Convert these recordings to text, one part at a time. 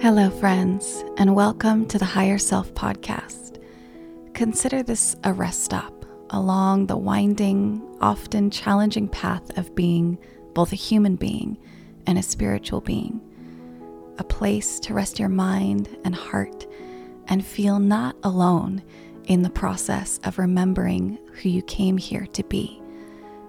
Hello, friends, and welcome to the Higher Self Podcast. Consider this a rest stop along the winding, often challenging path of being both a human being and a spiritual being. A place to rest your mind and heart and feel not alone in the process of remembering who you came here to be.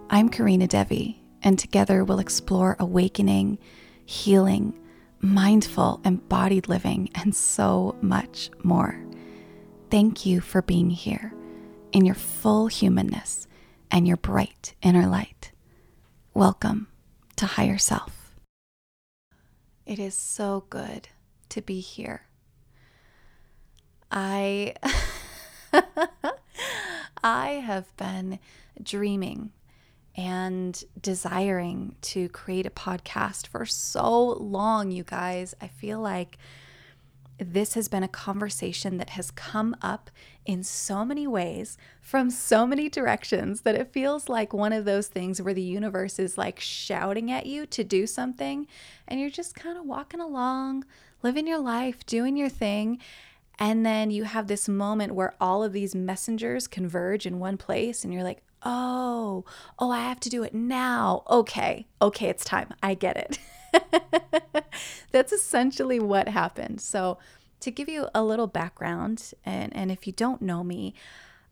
I'm Carina Devi, and together we'll explore awakening, healing, mindful, embodied living, and so much more. Thank you for being here in your full humanness and your bright inner light. Welcome to Higher Self. It is so good to be here. I I have been dreaming and desiring to create a podcast for so long, you guys. I feel like this has been a conversation that has come up in so many ways from so many directions that it feels like one of those things where the universe is like shouting at you to do something and you're just kind of walking along, living your life, doing your thing. And then you have this moment where all of these messengers converge in one place and you're like, oh, oh, I have to do it now. Okay, okay, it's time. I get it. That's essentially what happened. So, to give you a little background, and, and if you don't know me,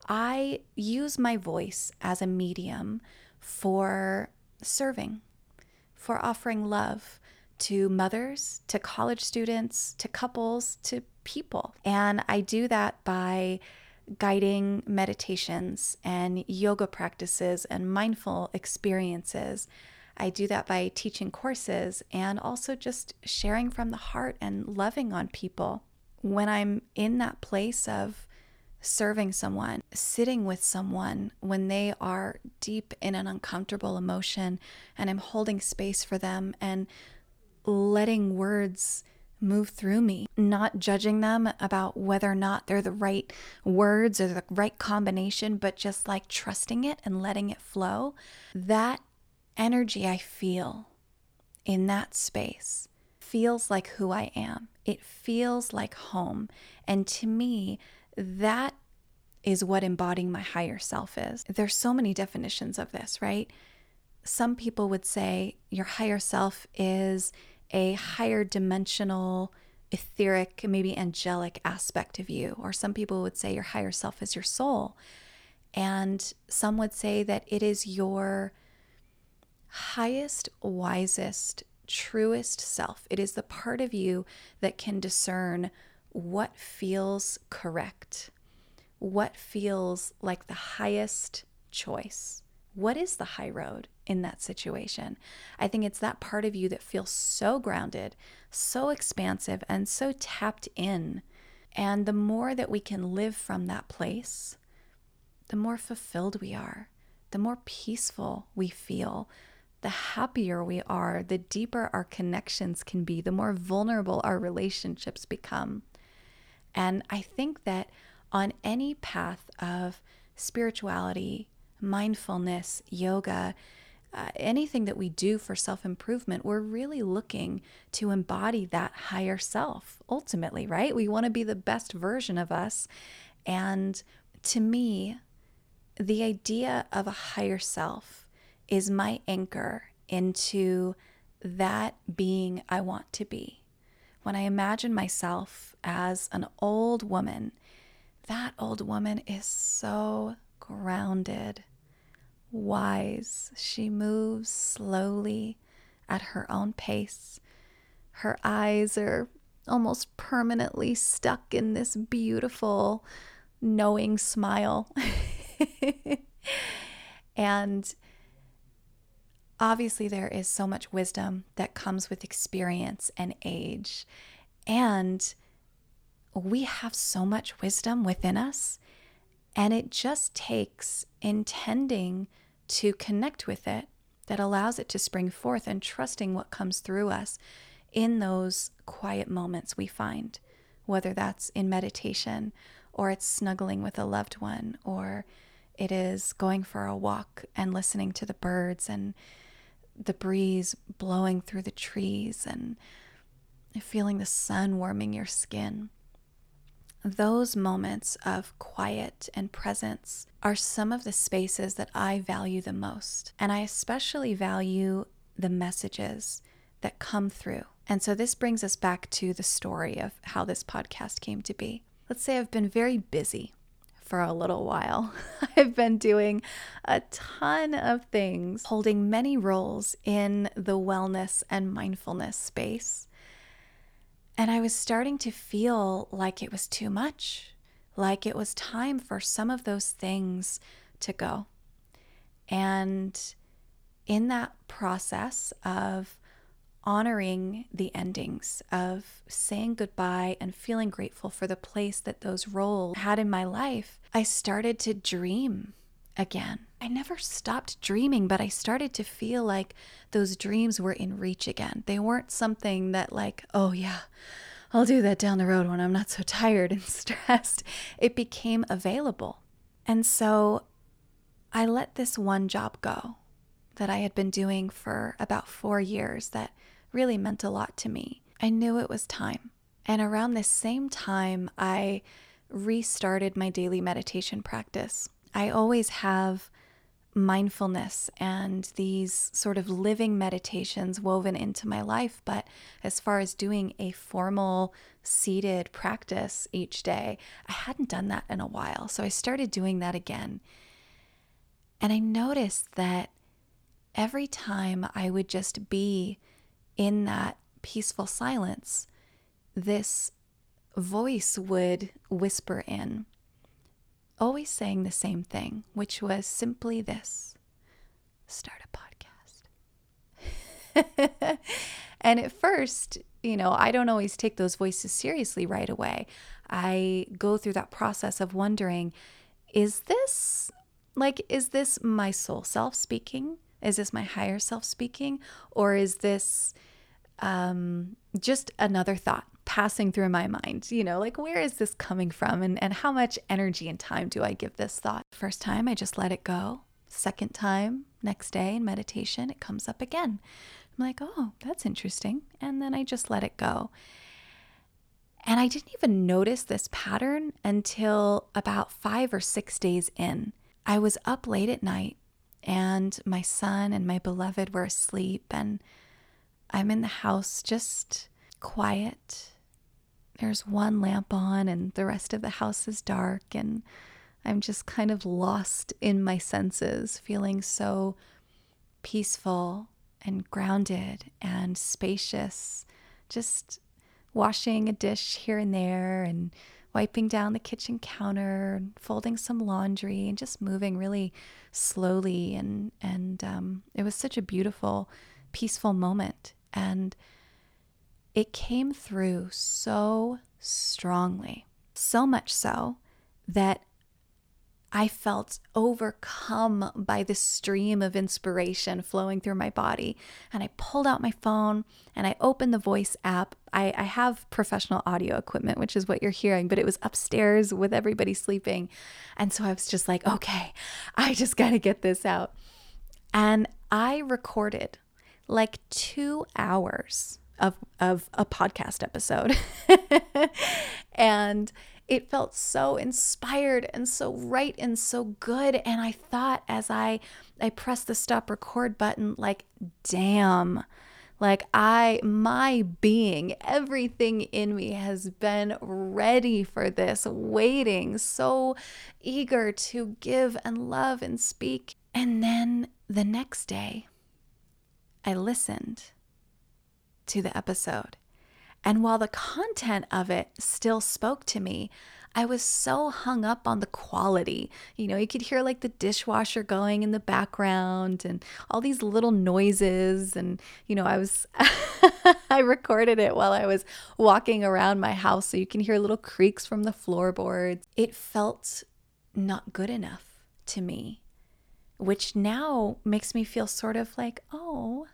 I use my voice as a medium for serving, for offering love to mothers, to college students, to couples, to people. And I do that by guiding meditations and yoga practices and mindful experiences. I do that by teaching courses and also just sharing from the heart and loving on people. When I'm in that place of serving someone, sitting with someone when they are deep in an uncomfortable emotion, and I'm holding space for them and letting words move through me, not judging them about whether or not they're the right words or the right combination, but just like trusting it and letting it flow. That energy I feel in that space feels like who I am. It feels like home. And to me, that is what embodying my higher self is. There's so many definitions of this, right? Some people would say your higher self is a higher dimensional, etheric, maybe angelic aspect of you. Or some people would say your higher self is your soul. And some would say that it is your highest, wisest, truest self. It is the part of you that can discern what feels correct, what feels like the highest choice. What is the high road? in that situation. I think it's that part of you that feels so grounded, so expansive, and so tapped in. And the more that we can live from that place, the more fulfilled we are, the more peaceful we feel, the happier we are, the deeper our connections can be, the more vulnerable our relationships become. And I think that on any path of spirituality, mindfulness, yoga, uh, anything that we do for self improvement, we're really looking to embody that higher self ultimately, right? We want to be the best version of us. And to me, the idea of a higher self is my anchor into that being I want to be. When I imagine myself as an old woman, that old woman is so grounded wise. She moves slowly at her own pace. Her eyes are almost permanently stuck in this beautiful, knowing smile. and obviously, there is so much wisdom that comes with experience and age. And we have so much wisdom within us. And it just takes intending to connect with it that allows it to spring forth and trusting what comes through us in those quiet moments we find, whether that's in meditation or it's snuggling with a loved one or it is going for a walk and listening to the birds and the breeze blowing through the trees and feeling the sun warming your skin. Those moments of quiet and presence are some of the spaces that I value the most. And I especially value the messages that come through. And so this brings us back to the story of how this podcast came to be. Let's say I've been very busy for a little while. I've been doing a ton of things, holding many roles in the wellness and mindfulness space. And I was starting to feel like it was too much, like it was time for some of those things to go. And in that process of honoring the endings, of saying goodbye and feeling grateful for the place that those roles had in my life, I started to dream again. I never stopped dreaming, but I started to feel like those dreams were in reach again. They weren't something that, like, oh, yeah, I'll do that down the road when I'm not so tired and stressed. It became available. And so I let this one job go that I had been doing for about four years that really meant a lot to me. I knew it was time. And around this same time, I restarted my daily meditation practice. I always have mindfulness and these sort of living meditations woven into my life. But as far as doing a formal seated practice each day, I hadn't done that in a while. So I started doing that again. And I noticed that every time I would just be in that peaceful silence, this voice would whisper in always saying the same thing, which was simply this start a podcast. and at first, you know, I don't always take those voices seriously right away. I go through that process of wondering is this like, is this my soul self speaking? Is this my higher self speaking? Or is this um, just another thought? Passing through my mind. You know, like where is this coming from and, and how much energy and time do I give this thought? First time, I just let it go. Second time, next day in meditation, it comes up again. I'm like, oh, that's interesting. And then I just let it go. And I didn't even notice this pattern until about five or six days in. I was up late at night and my son and my beloved were asleep, and I'm in the house just quiet there's one lamp on and the rest of the house is dark and I'm just kind of lost in my senses, feeling so peaceful and grounded and spacious, just washing a dish here and there and wiping down the kitchen counter and folding some laundry and just moving really slowly and and um, it was such a beautiful peaceful moment. And it came through so strongly, so much so that I felt overcome by the stream of inspiration flowing through my body. And I pulled out my phone and I opened the voice app. I, I, have professional audio equipment, which is what you're hearing, but it was upstairs with everybody sleeping. And so I was just like, okay, I just got to get this out. And I recorded like two hours of, of a podcast episode. and it felt so inspired and so right and so good. And I thought as I I pressed the stop record button, like, damn. Like, I, my being, everything in me has been ready for this, waiting, so eager to give and love and speak. And then the next day, I listened to the episode. And while the content of it still spoke to me, I was so hung up on the quality. You know, you could hear like the dishwasher going in the background and all these little noises. And, you know, I was, I recorded it while I was walking around my house. So you can hear little creaks from the floorboards. It felt not good enough to me, which now makes me feel sort of like, oh,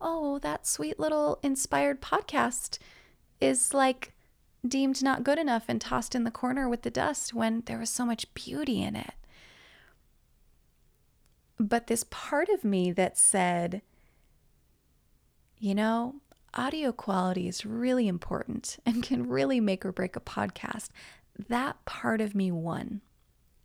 oh, that sweet little inspired podcast is like deemed not good enough and tossed in the corner with the dust when there was so much beauty in it. But this part of me that said, you know, audio quality is really important and can really make or break a podcast, that part of me won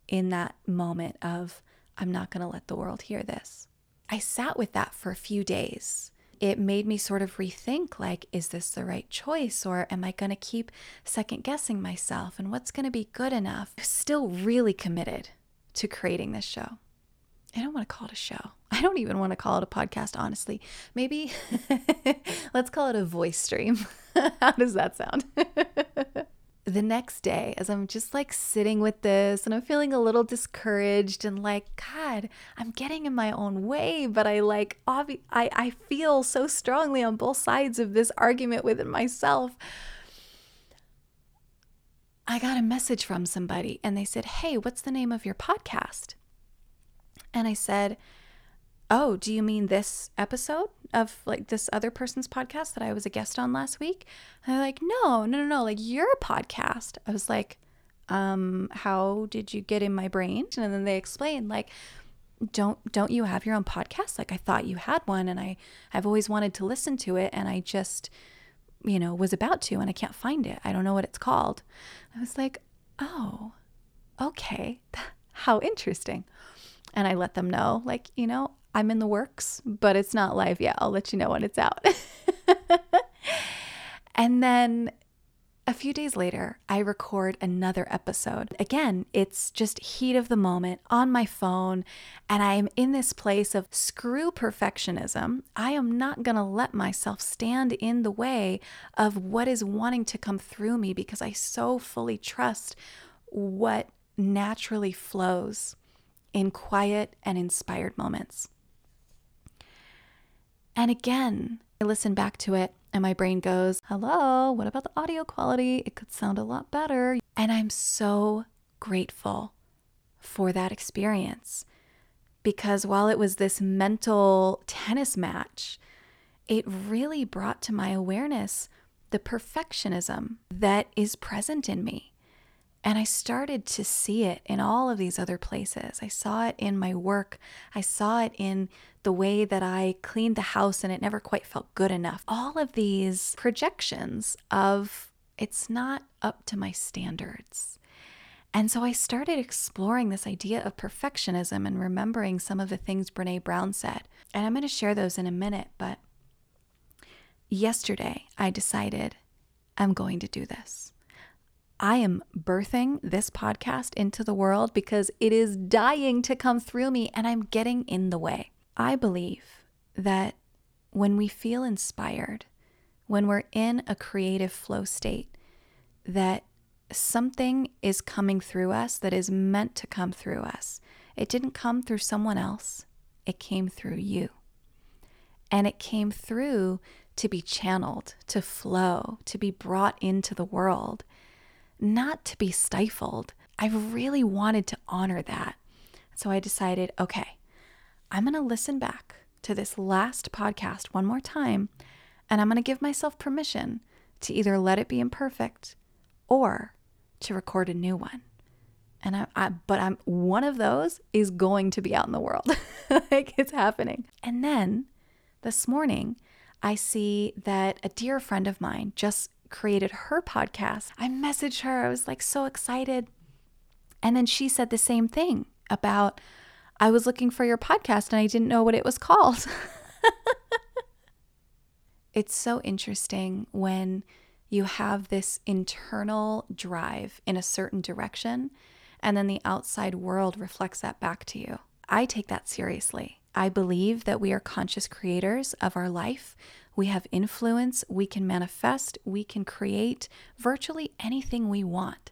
in that moment of, I'm not going to let the world hear this. I sat with that for a few days. It made me sort of rethink like, is this the right choice? Or am I going to keep second guessing myself? And what's going to be good enough? Still really committed to creating this show. I don't want to call it a show. I don't even want to call it a podcast, honestly. Maybe let's call it a voice stream. How does that sound? the next day, as I'm just like sitting with this and I'm feeling a little discouraged and like, God, I'm getting in my own way, but I like, obvi- I, I feel so strongly on both sides of this argument within myself. I got a message from somebody and they said, Hey, what's the name of your podcast? And I said, Oh, do you mean this episode of like this other person's podcast that I was a guest on last week? And they're like, No, no, no, no, like your podcast. I was like, um, how did you get in my brain? And then they explained, like, don't don't you have your own podcast? Like I thought you had one and I I've always wanted to listen to it and I just you know was about to and I can't find it. I don't know what it's called. I was like, "Oh, okay. How interesting." And I let them know like, you know, I'm in the works, but it's not live yet. I'll let you know when it's out. and then a few days later, I record another episode. Again, it's just heat of the moment on my phone, and I am in this place of screw perfectionism. I am not going to let myself stand in the way of what is wanting to come through me because I so fully trust what naturally flows in quiet and inspired moments. And again, I listen back to it and my brain goes, Hello, what about the audio quality? It could sound a lot better. And I'm so grateful for that experience because while it was this mental tennis match, it really brought to my awareness the perfectionism that is present in me. And I started to see it in all of these other places. I saw it in my work. I saw it in the way that I cleaned the house and it never quite felt good enough. All of these projections of it's not up to my standards. And so I started exploring this idea of perfectionism and remembering some of the things Brene Brown said. And I'm going to share those in a minute, but yesterday I decided I'm going to do this. I am birthing this podcast into the world because it is dying to come through me and I'm getting in the way. I believe that when we feel inspired, when we're in a creative flow state, that something is coming through us that is meant to come through us. It didn't come through someone else, it came through you. And it came through to be channeled, to flow, to be brought into the world not to be stifled. I really wanted to honor that. So I decided, okay, I'm going to listen back to this last podcast one more time, and I'm going to give myself permission to either let it be imperfect or to record a new one. And I, I but I'm one of those is going to be out in the world. like it's happening. And then this morning, I see that a dear friend of mine just created her podcast. I messaged her, I was like so excited. And then she said the same thing about, I was looking for your podcast and I didn't know what it was called. it's so interesting when you have this internal drive in a certain direction and then the outside world reflects that back to you. I take that seriously. I believe that we are conscious creators of our life. We have influence, we can manifest, we can create virtually anything we want.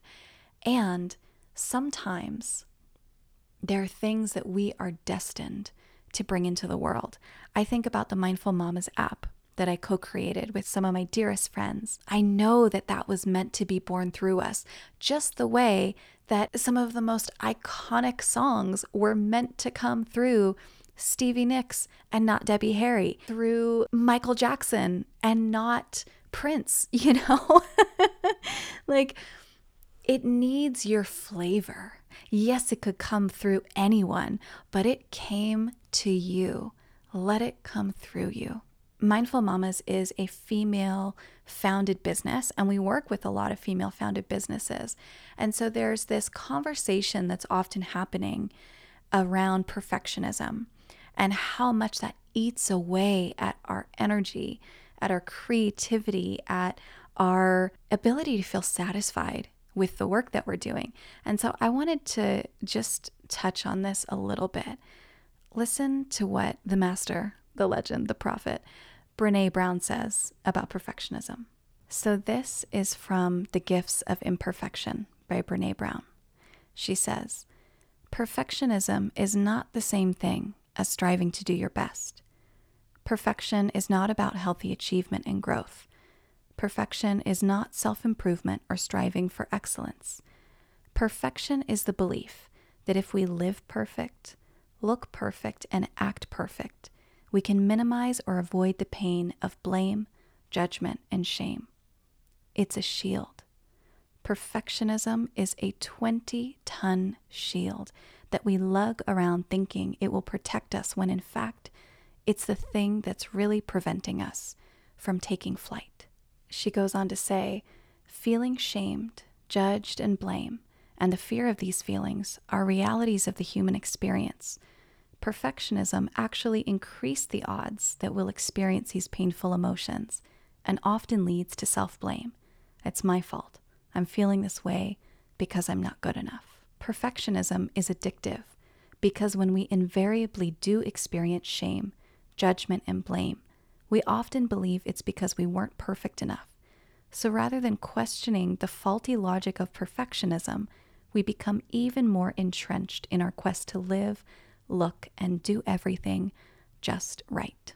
And sometimes there are things that we are destined to bring into the world. I think about the Mindful Mamas app that I co created with some of my dearest friends. I know that that was meant to be born through us, just the way that some of the most iconic songs were meant to come through Stevie Nicks and not Debbie Harry, through Michael Jackson and not Prince, you know? like, it needs your flavor. Yes, it could come through anyone, but it came to you. Let it come through you. Mindful Mamas is a female founded business, and we work with a lot of female founded businesses. And so there's this conversation that's often happening around perfectionism and how much that eats away at our energy, at our creativity, at our ability to feel satisfied with the work that we're doing. And so I wanted to just touch on this a little bit. Listen to what the master, the legend, the prophet, Brene Brown says about perfectionism. So, this is from The Gifts of Imperfection by Brene Brown. She says, Perfectionism is not the same thing as striving to do your best. Perfection is not about healthy achievement and growth. Perfection is not self improvement or striving for excellence. Perfection is the belief that if we live perfect, look perfect, and act perfect, we can minimize or avoid the pain of blame, judgment, and shame. It's a shield. Perfectionism is a 20 ton shield that we lug around thinking it will protect us when in fact it's the thing that's really preventing us from taking flight. She goes on to say, feeling shamed, judged, and blame, and the fear of these feelings are realities of the human experience perfectionism actually increase the odds that we'll experience these painful emotions and often leads to self blame. It's my fault. I'm feeling this way because I'm not good enough. Perfectionism is addictive because when we invariably do experience shame, judgment, and blame, we often believe it's because we weren't perfect enough. So rather than questioning the faulty logic of perfectionism, we become even more entrenched in our quest to live look, and do everything just right.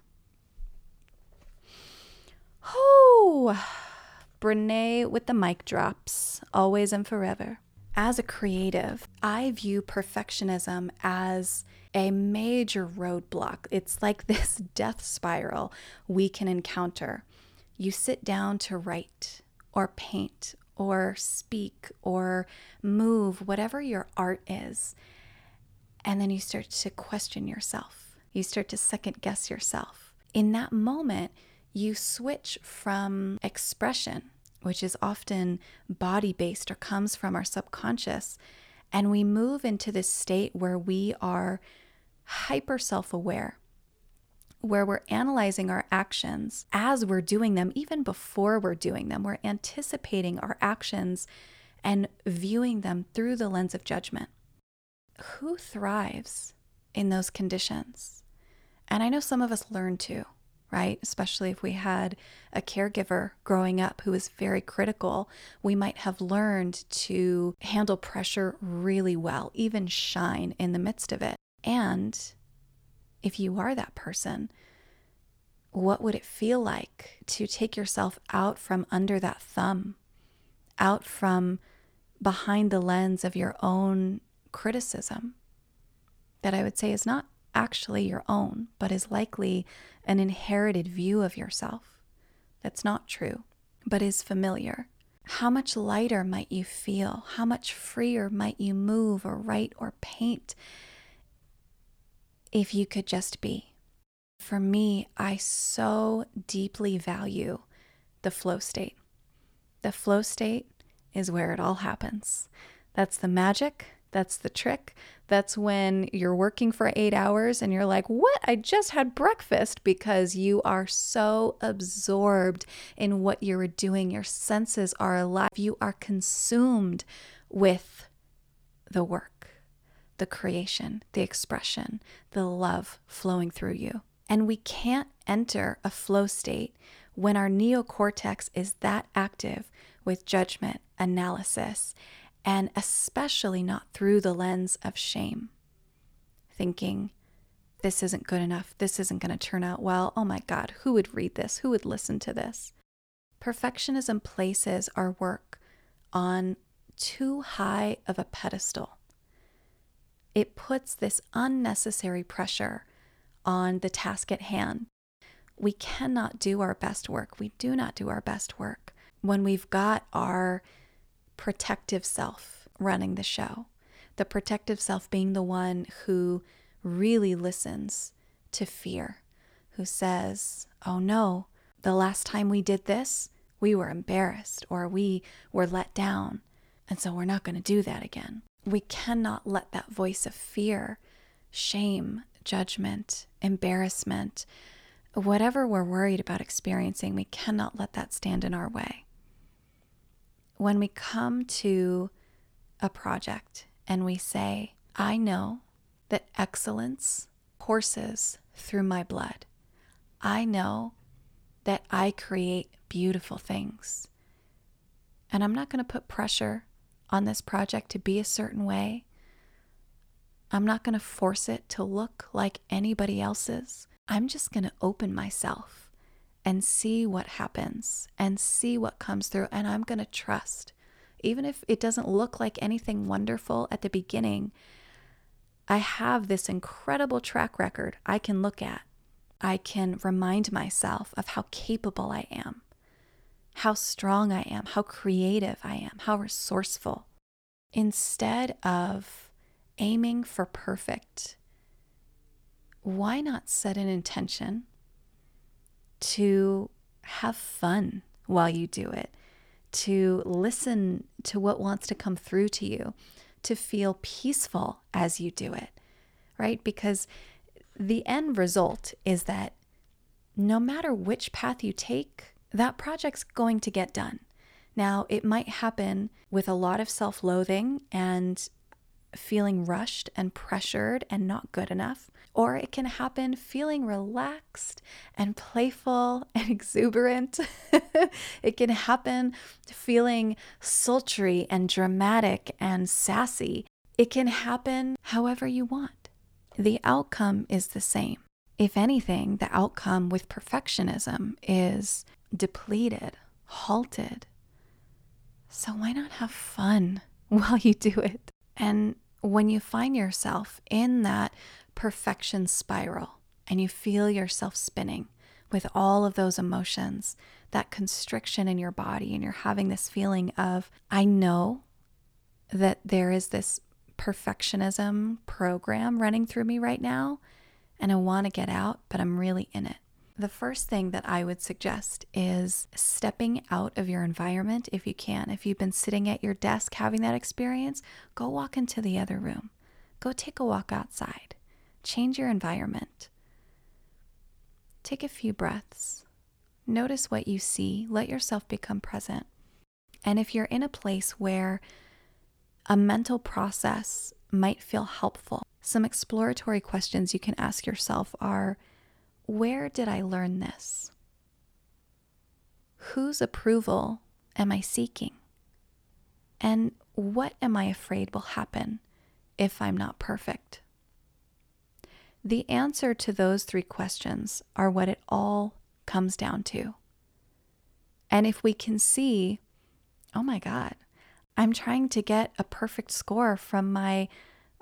Oh, Brene with the mic drops, always and forever. As a creative, I view perfectionism as a major roadblock. It's like this death spiral we can encounter. You sit down to write or paint or speak or move, whatever your art is, and then you start to question yourself. You start to second guess yourself. In that moment, you switch from expression, which is often body based or comes from our subconscious, and we move into this state where we are hyper self aware, where we're analyzing our actions as we're doing them, even before we're doing them. We're anticipating our actions and viewing them through the lens of judgment who thrives in those conditions? And I know some of us learn to, right? Especially if we had a caregiver growing up who was very critical, we might have learned to handle pressure really well, even shine in the midst of it. And if you are that person, what would it feel like to take yourself out from under that thumb, out from behind the lens of your own criticism that I would say is not actually your own, but is likely an inherited view of yourself that's not true, but is familiar. How much lighter might you feel? How much freer might you move or write or paint if you could just be? For me, I so deeply value the flow state. The flow state is where it all happens. That's the magic that's the trick. That's when you're working for eight hours and you're like, what? I just had breakfast because you are so absorbed in what you're doing. Your senses are alive. You are consumed with the work, the creation, the expression, the love flowing through you. And we can't enter a flow state when our neocortex is that active with judgment, analysis, and especially not through the lens of shame, thinking, this isn't good enough, this isn't going to turn out well. Oh my God, who would read this? Who would listen to this? Perfectionism places our work on too high of a pedestal. It puts this unnecessary pressure on the task at hand. We cannot do our best work. We do not do our best work when we've got our protective self running the show. The protective self being the one who really listens to fear, who says, oh no, the last time we did this, we were embarrassed or we were let down. And so we're not going to do that again. We cannot let that voice of fear, shame, judgment, embarrassment, whatever we're worried about experiencing, we cannot let that stand in our way. When we come to a project and we say, I know that excellence courses through my blood. I know that I create beautiful things. And I'm not going to put pressure on this project to be a certain way. I'm not going to force it to look like anybody else's. I'm just going to open myself and see what happens and see what comes through. And I'm going to trust. Even if it doesn't look like anything wonderful at the beginning, I have this incredible track record I can look at. I can remind myself of how capable I am, how strong I am, how creative I am, how resourceful. Instead of aiming for perfect, why not set an intention to have fun while you do it, to listen to what wants to come through to you, to feel peaceful as you do it, right? Because the end result is that no matter which path you take, that project's going to get done. Now, it might happen with a lot of self loathing and feeling rushed and pressured and not good enough, or it can happen feeling relaxed and playful and exuberant. it can happen feeling sultry and dramatic and sassy. It can happen however you want. The outcome is the same. If anything, the outcome with perfectionism is depleted, halted. So why not have fun while you do it? And when you find yourself in that perfection spiral and you feel yourself spinning with all of those emotions, that constriction in your body, and you're having this feeling of, I know that there is this perfectionism program running through me right now, and I want to get out, but I'm really in it. The first thing that I would suggest is stepping out of your environment if you can. If you've been sitting at your desk having that experience, go walk into the other room. Go take a walk outside. Change your environment. Take a few breaths. Notice what you see. Let yourself become present. And if you're in a place where a mental process might feel helpful, some exploratory questions you can ask yourself are where did I learn this? Whose approval am I seeking? And what am I afraid will happen if I'm not perfect? The answer to those three questions are what it all comes down to. And if we can see, oh my God, I'm trying to get a perfect score from my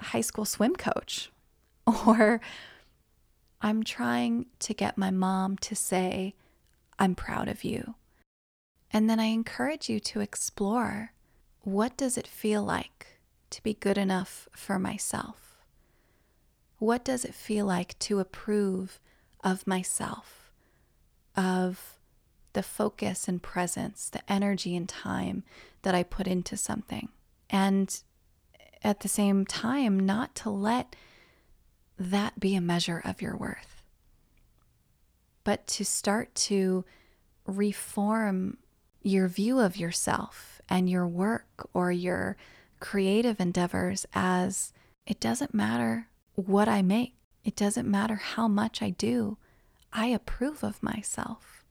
high school swim coach, or I'm trying to get my mom to say, I'm proud of you. And then I encourage you to explore what does it feel like to be good enough for myself? What does it feel like to approve of myself, of the focus and presence, the energy and time that I put into something? And at the same time, not to let that be a measure of your worth, but to start to reform your view of yourself and your work or your creative endeavors as it doesn't matter what I make, it doesn't matter how much I do. I approve of myself.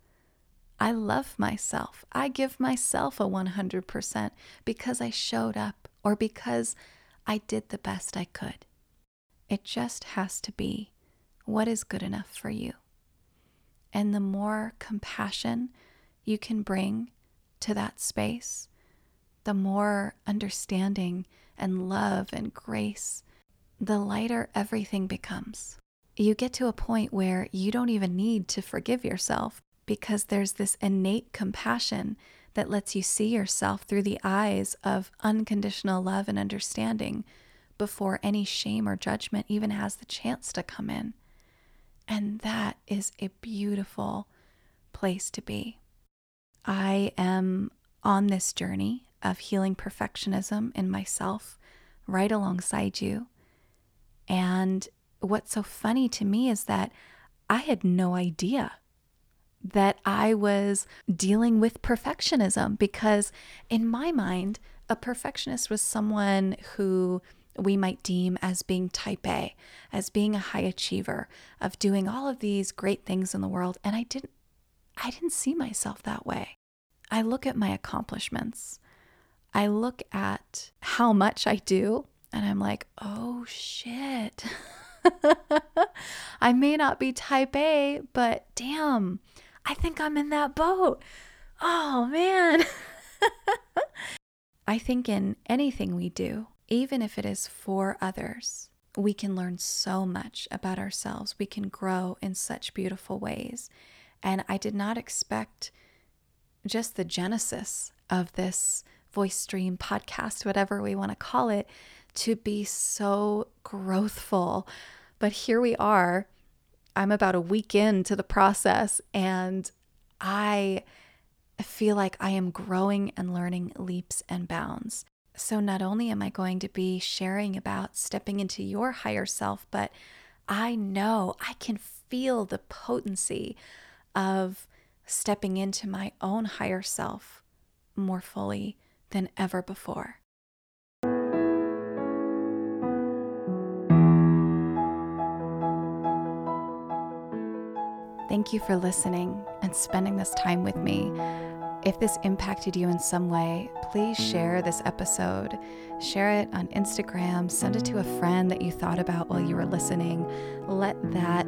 I love myself. I give myself a 100% because I showed up or because I did the best I could. It just has to be what is good enough for you. And the more compassion you can bring to that space, the more understanding and love and grace, the lighter everything becomes. You get to a point where you don't even need to forgive yourself because there's this innate compassion that lets you see yourself through the eyes of unconditional love and understanding before any shame or judgment even has the chance to come in. And that is a beautiful place to be. I am on this journey of healing perfectionism in myself right alongside you. And what's so funny to me is that I had no idea that I was dealing with perfectionism because, in my mind, a perfectionist was someone who we might deem as being type A, as being a high achiever, of doing all of these great things in the world. And I didn't I didn't see myself that way. I look at my accomplishments. I look at how much I do and I'm like, "Oh shit." I may not be type A, but damn, I think I'm in that boat. Oh man. I think in anything we do, even if it is for others, we can learn so much about ourselves. We can grow in such beautiful ways. And I did not expect just the genesis of this voice stream podcast, whatever we want to call it, to be so growthful. But here we are. I'm about a week into the process and I feel like I am growing and learning leaps and bounds. So, not only am I going to be sharing about stepping into your higher self, but I know I can feel the potency of stepping into my own higher self more fully than ever before. Thank you for listening and spending this time with me. If this impacted you in some way, please share this episode. Share it on Instagram, send it to a friend that you thought about while you were listening. Let that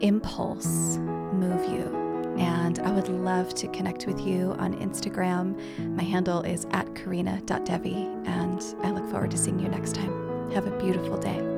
impulse move you. And I would love to connect with you on Instagram. My handle is at carina.devi, and I look forward to seeing you next time. Have a beautiful day.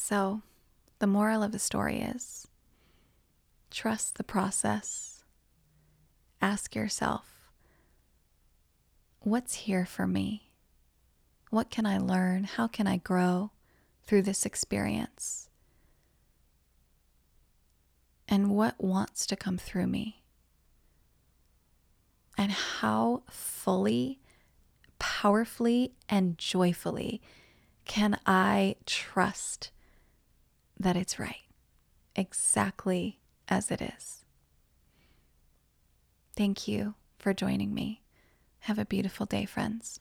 So, the moral of the story is trust the process. Ask yourself, what's here for me? What can I learn? How can I grow through this experience? And what wants to come through me? And how fully, powerfully, and joyfully can I trust that it's right, exactly as it is? Thank you for joining me. Have a beautiful day, friends.